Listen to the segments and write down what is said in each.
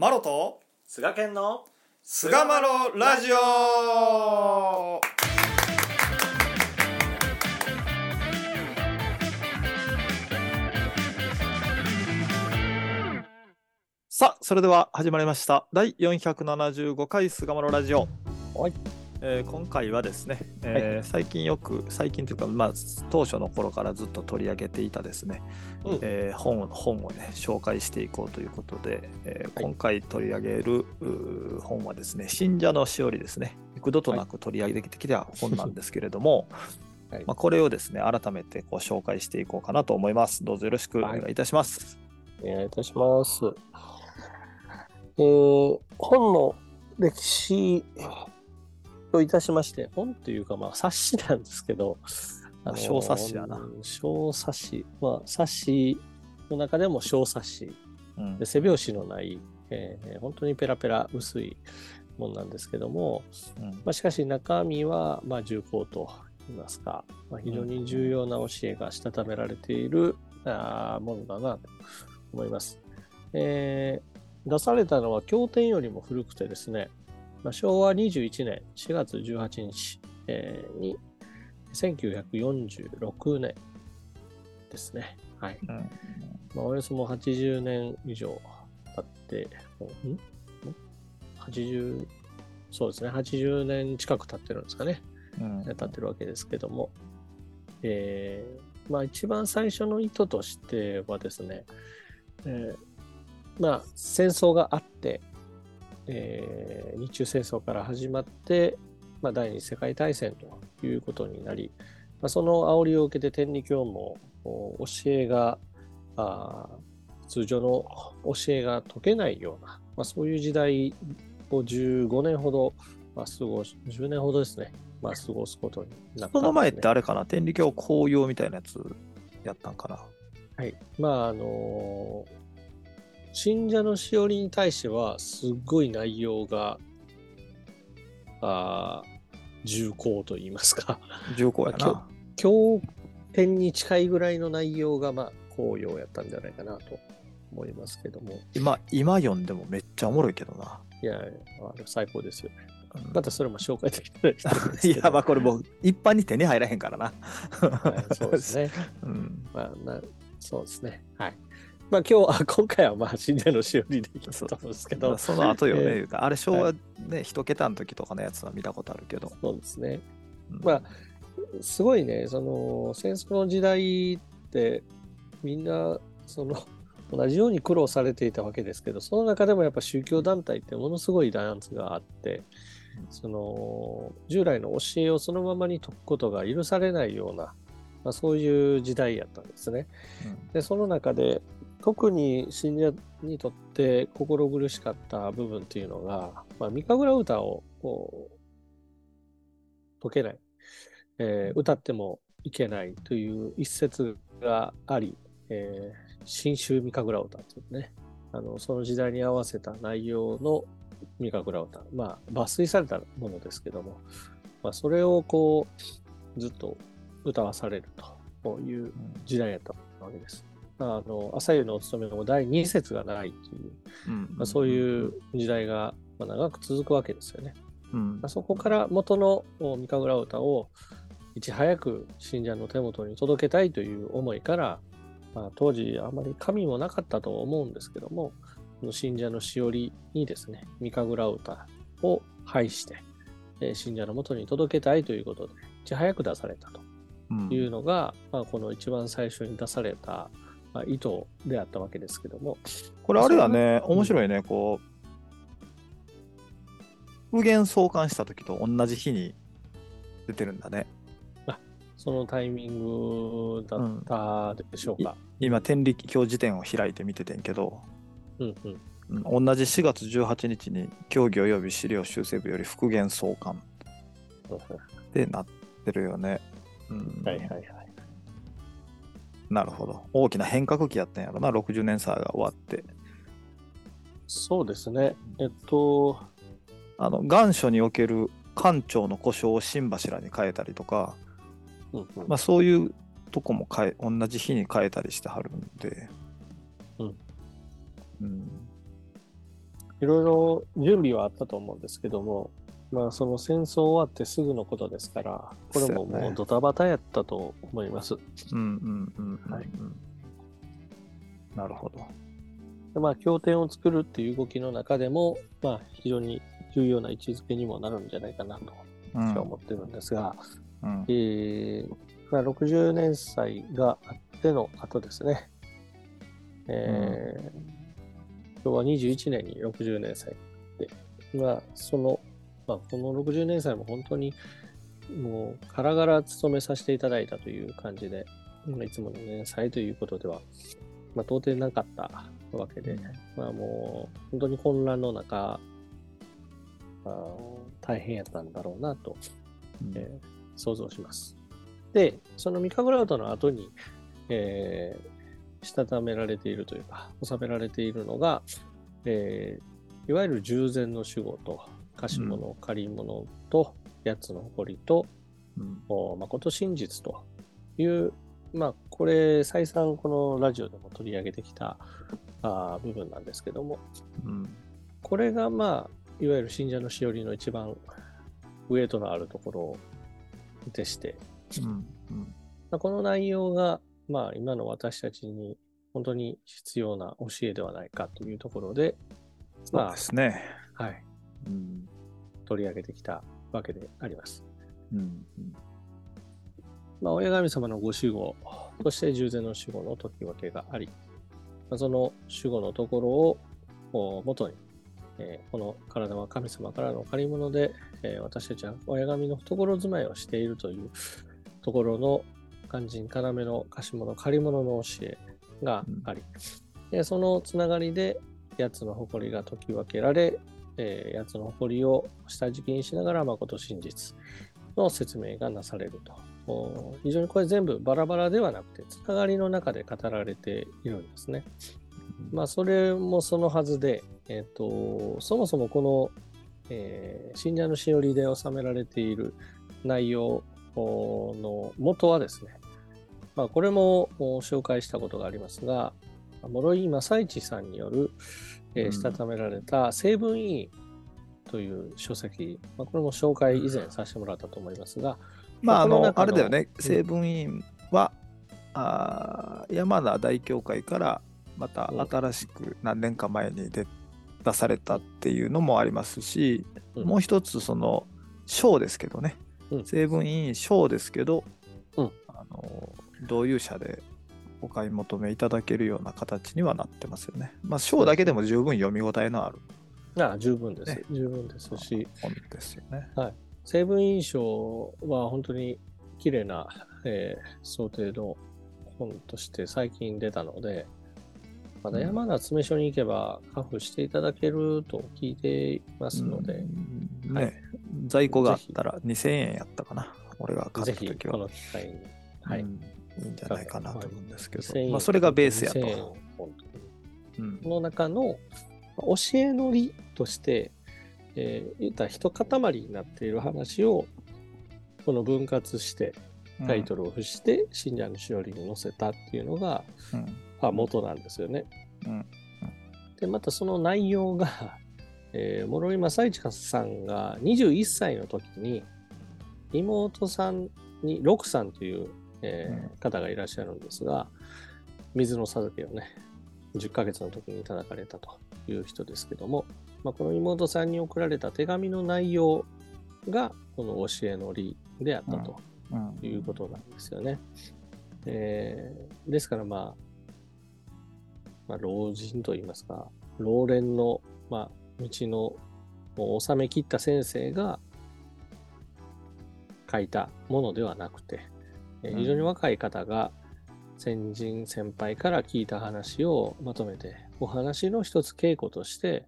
マロと菅健の菅マロラジオ。さあそれでは始まりました。第475回菅マロラジオ、はいえー今回はですね、えー最近よく最近というか、まあ、当初の頃からずっと取り上げていたですね、うん。えー本を本をね紹介していこうということで、えーはい。今回取り上げるうー本はですね「信者のしおり」ですね。幾度となく取り上げてきた本なんですけれども、はい。まあ、これをですね改めてこう紹介していこうかなと思います。どうぞよろしくお願いいたします、お願いいたします。えー本の歴史といたしまして、本というか、まあ、冊子なんですけど、まあ小冊子やな小冊子。まあ、冊子の中でも小冊子。うんで背表紙のない、えー本当にペラペラ薄いもんなんですけども、うんまあ、しかし中身は、まあ、重厚といいますか、まあ、非常に重要な教えがしたためられている、あーものだなと思います。えー出されたのは経典よりも古くてですね、まあ、昭和21年4月18日、えーに1946年ですね。はい。うんまあ、およそもう80年以上経って、もうん？ん ?80、そうですね、80年近く経ってるんですかね、うん経ってるわけですけども、えーまあ一番最初の意図としてはですね、えーまあ戦争があって、えー日中戦争から始まって、まあ、第二次世界大戦ということになり、まあ、その煽りを受けて天理教もお教えが通常の教えが解けないような、まあ、そういう時代を15年ほど、まあ、過ごし10年ほどですね、まあ、過ごすことになったね。その前ってあれかな？天理教紅葉みたいなやつやったんかな？はい。まあ、あの信者のしおりに対しては、すっごい内容が、あー重厚と言いますか、重厚やまな経典に近いぐらいの内容が、まあ、紅葉やったんじゃないかなと思いますけども、今今読んでもめっちゃおもろいけどな、いや、あの最高ですよね。うんまたそれも紹介できたらいです いやまあこれもう一般に手に入らへんからな、はいそうですね。うんまあ、なそうですね。はい。まあ、今日、あ 今回は、まあ、信者のしおりでいきたんですけど、その後よね、えーあれ昭和ね一桁の時とかのやつは見たことあるけど、そうですね。うん。まあすごいね、その戦争の時代ってみんなその 同じように苦労されていたわけですけど、その中でもやっぱ宗教団体ってものすごい弾圧があって、その従来の教えをそのままに解くことが許されないような、まあ、そういう時代やったんですね。で、その中で特に信者にとって心苦しかった部分っていうのが、まあ、三神楽歌をこう解けない、えー歌ってもいけないという一節があり、えー新州三神楽歌というね、あのその時代に合わせた内容の三神楽歌、まあ抜粋されたものですけども、まあ、それをこうずっと歌わされるという時代やったわけです。あの朝湯のお勤めの第2節がないという、うんまあ、そういう時代がまあ長く続くわけですよね。うんまあ、そこから元のお三神楽歌をいち早く信者の手元に届けたいという思いから、まあ、当時あまり神もなかったと思うんですけども、信者のしおりにですね、三神楽歌を配して、えー信者の元に届けたいということで、いち早く出されたと。うんいうのが、まあ、この一番最初に出された、まあ、意図であったわけですけども、これあれだね。面白いね。こう無限相関した時と同じ日に出てるんだね。そのタイミングだったでしょうか。今天理教辞典を開いて見ててんけど、うんうん。うん。同じ4月18日に教義及び資料修正部より復元相関ってなってるよね、うん。はいはいはい。なるほど。大きな変革期やったんやろな。60年差が終わって。そうですね。えっと、あの願書における官庁の故障を新柱に変えたりとか、うんうん。まあ、そういうとこも変え同じ日に変えたりしてはるんで、うん。うん。いろいろ準備はあったと思うんですけども、まあ、その戦争終わってすぐのことですから、これももうドタバタやったと思います。うんうんうんうん。はいなるほど。でまあ、経典を作るっていう動きの中でも、まあ、非常に重要な位置づけにもなるんじゃないかなとうん私は思ってるんですが、うんえーまあ、60年祭があっての後ですね、えー今日は21年に60年祭で、まあ、その、まあ、この60年祭も本当にもう、からがら務めさせていただいたという感じで、まあいつもの年祭ということでは、まあ、到底なかったわけで、まあもう、本当に混乱の中、あー大変やったんだろうなとうんえー想像します。で、そのミカグラウトの後に、えーしたためられているというか、収められているのが、えーいわゆる従前の守護と、貸物、借り物と、八つの誇りと、うん。お誠真実という、まあ、これ、再三このラジオでも取り上げてきたあー部分なんですけども、うんこれが、まあ、いわゆる信者のしおりの一番ウエイトのあるところでして、うん。うん。まあ、この内容が、まあ、今の私たちに本当に必要な教えではないかというところで、そうまですね。あ、はい、うん取り上げてきたわけであります。うんうんまあ、親神様のご守護、そして従前の守護の時分けがあり、まあ、その守護のところをお元に、えーこの体は神様からの借り物で、えー私たちは親神の懐住まいをしているというところの肝心要の貸し物、借り物の教えがあり、でそのつながりで八つの誇りが解き分けられ、えー八つの誇りを下敷きにしながら誠真実の説明がなされると。非常にこれ全部バラバラではなくて、つながりの中で語られているんですね。まあ、それもそのはずで、えっ、と、そもそもこの、えー信者のしおりで収められている内容の元はですね、まあ、これも紹介したことがありますが、諸井正一さんによる、えうん。ーしたためられた成分委員という書籍、まあ、これも紹介以前させてもらったと思いますが、まあ、あの、このあれだよね、うん。成分委員は、あー山田大教会からまたうん。新しく何年か前に出出されたっていうのもありますし、うん。もう一つ、その、章ですけどね、うん。成分委員章ですけど、うん。あの同有者でお買い求めいただけるような形にはなってますよね。まあ、章だけでも十分読み応えのある。ああ十分です、ね。十分ですし、本ですよね。成分印象は本当に綺麗な、えー想定の本として最近出たので、まだ山田詰所に行けばカフしていただけると聞いていますので、うん。はい。ね、在庫があったら2000円やったかな。俺が買ぜひった時は。この機会に、はい。うんいいんじゃないかなと思うんですけ2000ど、円まあ、それがベースやと。2000円本当にうん。この中の教えのりとして、えー言ったら一塊になっている話をこの分割してタイトルを付して信者のしおりに載せたっていうのが、うん。まあ、元なんですよね。うん。でまたその内容が、えー、諸井正一さんが21歳の時に妹さんに六さんという、えーうん方がいらっしゃるんですが水の授けをね10ヶ月の時にいただかれたという人ですけども、まあ、この妹さんに送られた手紙の内容がこの教えのりであったと。いうことなんですよね。えーですから、まあ、まあ、老人といいますか、老練の、まあ、道のもう収め切った先生が書いたものではなくて、非常に若い方が先人先輩から聞いた話をまとめて、お話の一つ稽古として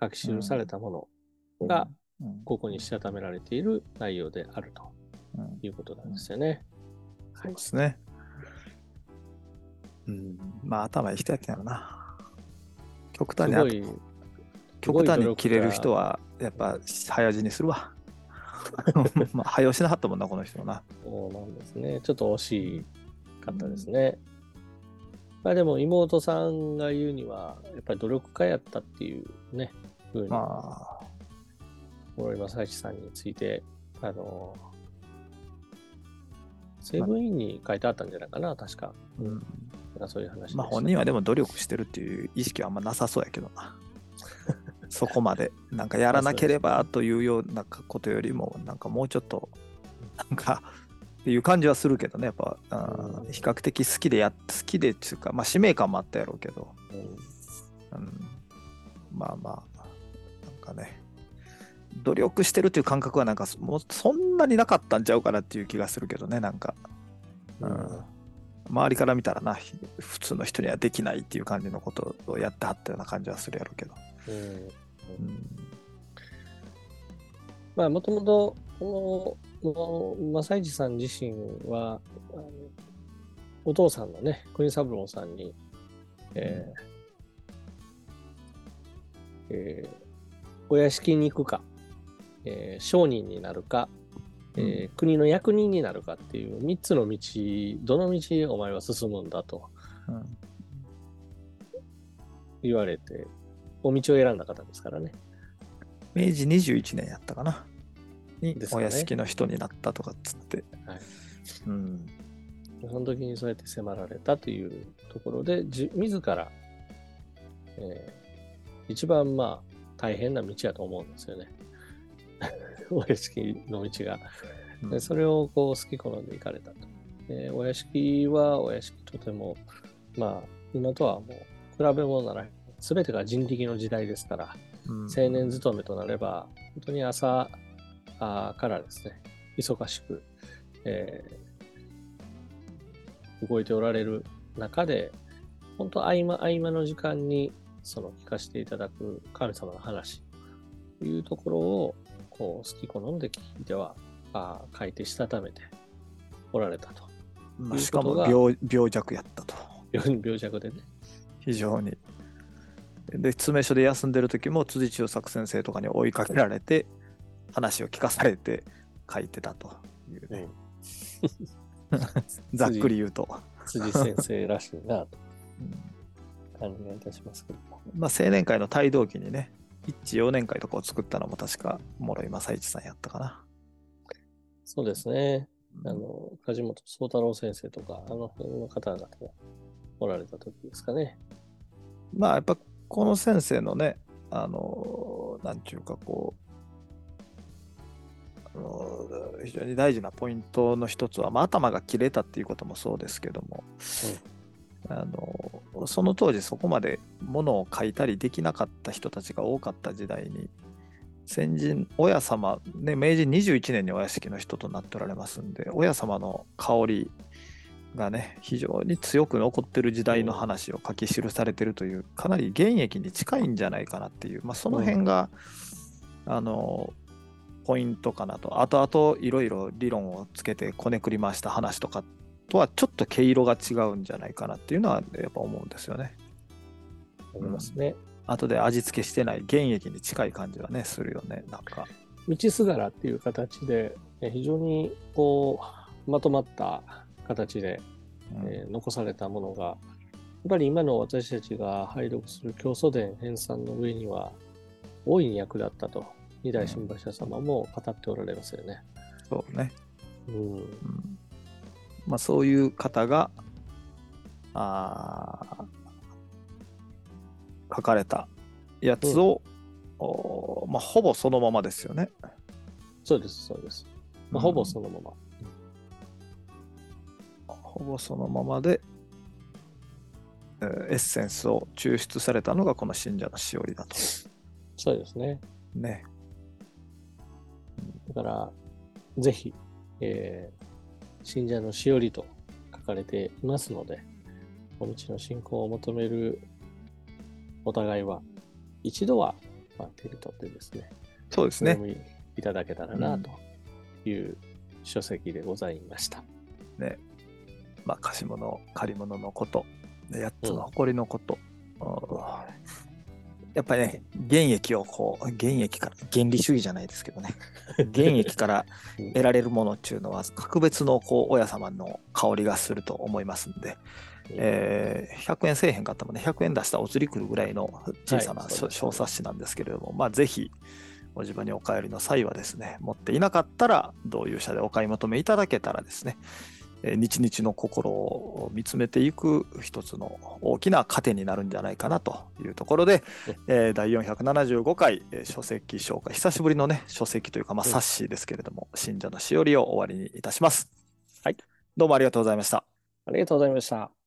書き記されたものが、うんここにしたためられている内容であるとうんいうことなんですよね。そうですね。うん、まあ頭いい人やったんやろな。極端に極端に切れる人はやっぱ早死にするわ。まあ早押しなはったもんな、この人はな。そうなんですね。ちょっと惜しかったですね。まあでも妹さんが言うには、やっぱり努力家やったっていうね、ふうに、まあ、諸井正一さんについて、あの、セブンインに書いてあったんじゃないかな、確か。うん。そういう話でしたまあ本人はでも努力してるっていう意識はあんまなさそうやけどな。そこまで、なんかやらなければというようなことよりも、なんかもうちょっと、なんか、っていう感じはするけどね、やっぱ、うんうん。比較的好きでやっ、好きでっていうか、まあ使命感もあったやろうけど、うん。うん、まあまあ、なんかね、努力してるっていう感覚はなんかもうそんなになかったんちゃうかなっていう気がするけどね、なんか。うん。周りから見たらな、ひ普通の人にはできないっていう感じのことをやってはったような感じはするやろうけど。まあ、もともと、この、正一さん自身は、お父さんのね、国三郎さんに、えーえーお屋敷に行くか、えー商人になるか、えー国の役人になるかっていう3つの道、どの道お前は進むんだとうん。言われて、お道を選んだ方ですからね。明治21年やったかな。にねお屋敷の人になったとかっつって。はいうんその時にそうやって迫られたというところで、じ自ら、えー一番まあ大変な道やと思うんですよね。お屋敷の道が。でそれをこう好き好んで行かれたと。でお屋敷はお屋敷とても、まあ今とはもう比べ物なら全てが人力の時代ですから、うん青年勤めとなれば、本当に朝からですね、忙しく、えー動いておられる中で、本当合間合間の時間にその聞かせていただく神様の話というところをこう好き好んで聞いてはあー書いてしたためておられたと。まあしかも病病弱やったと。病 病弱でね。非常に。で、詰め所で休んでる時も辻千代作先生とかに追いかけられて、話を聞かされて書いてたというね。ざっくり言うと。辻先生らしいなと うん感じがいたしますけども。まあ、青年会の帯同期にね、一致幼年会とかを作ったのも確か諸井正一さんやったかな。そうですね。あの、梶本宗太郎先生とか、あの辺の方々がおられた時ですかね。まあやっぱこの先生のね、あの、なんちゅうかこう、あの非常に大事なポイントの一つは、まあ、頭が切れたっていうこともそうですけども、あのその当時そこまでものを書いたりできなかった人たちが多かった時代に先人親様ね明治21年にお屋敷の人となっておられますんで親様の香りがね非常に強く残ってる時代の話を書き記されてるというかなり現役に近いんじゃないかなっていう、まあ、その辺が、あのポイントかなと後々いろいろ理論をつけてこねくり回した話とかとはちょっと毛色が違うんじゃないかなっていうのはやっぱ思うんですよね。思いますね。後で味付けしてない現役に近い感じはねするよねなんか。道すがらっていう形で、え非常にこう、まとまった形で、うんえー残されたものが、やっぱり今の私たちが拝読する教祖伝編纂の上には、大いに役立ったと、二代新馬社様も語っておられますよね。そうね。うん。うんまあそういう方があー書かれたやつを、おまあ、ほぼそのままですよね。そうです、そうです。まあ、ほぼそのまま。ほぼそのままで、えーエッセンスを抽出されたのがこの信者のしおりだと。そうですね。ね。だから、ぜひ、えー信者のしおりと書かれていますので、お道の信仰を求めるお互いは、一度は、まあ、手に取ってですね、そうですね。お読みいただけたらなという書籍でございました。ね。まあ貸し物、借り物のこと、8つの誇りのこと。うん。やっぱりね、現役をこう、現役から、原理主義じゃないですけどね、現役から得られるものっていうのは、格別のこう親様の香りがすると思いますんで、えー100円せえへんかったもんね、100円出したらお釣り来るぐらいの小さなはい小冊子なんですけれども、まあ、ぜひ、お自分にお帰りの際はですね、持っていなかったら、同友社でお買い求めいただけたらですね、えー日々の心を見つめていく一つの大きな糧になるんじゃないかなというところで、えー第475回、えー書籍紹介、久しぶりのね、書籍というか、まあ、うん冊子ですけれども、信者のしおりを終わりにいたします。はい。どうもありがとうございました。ありがとうございました。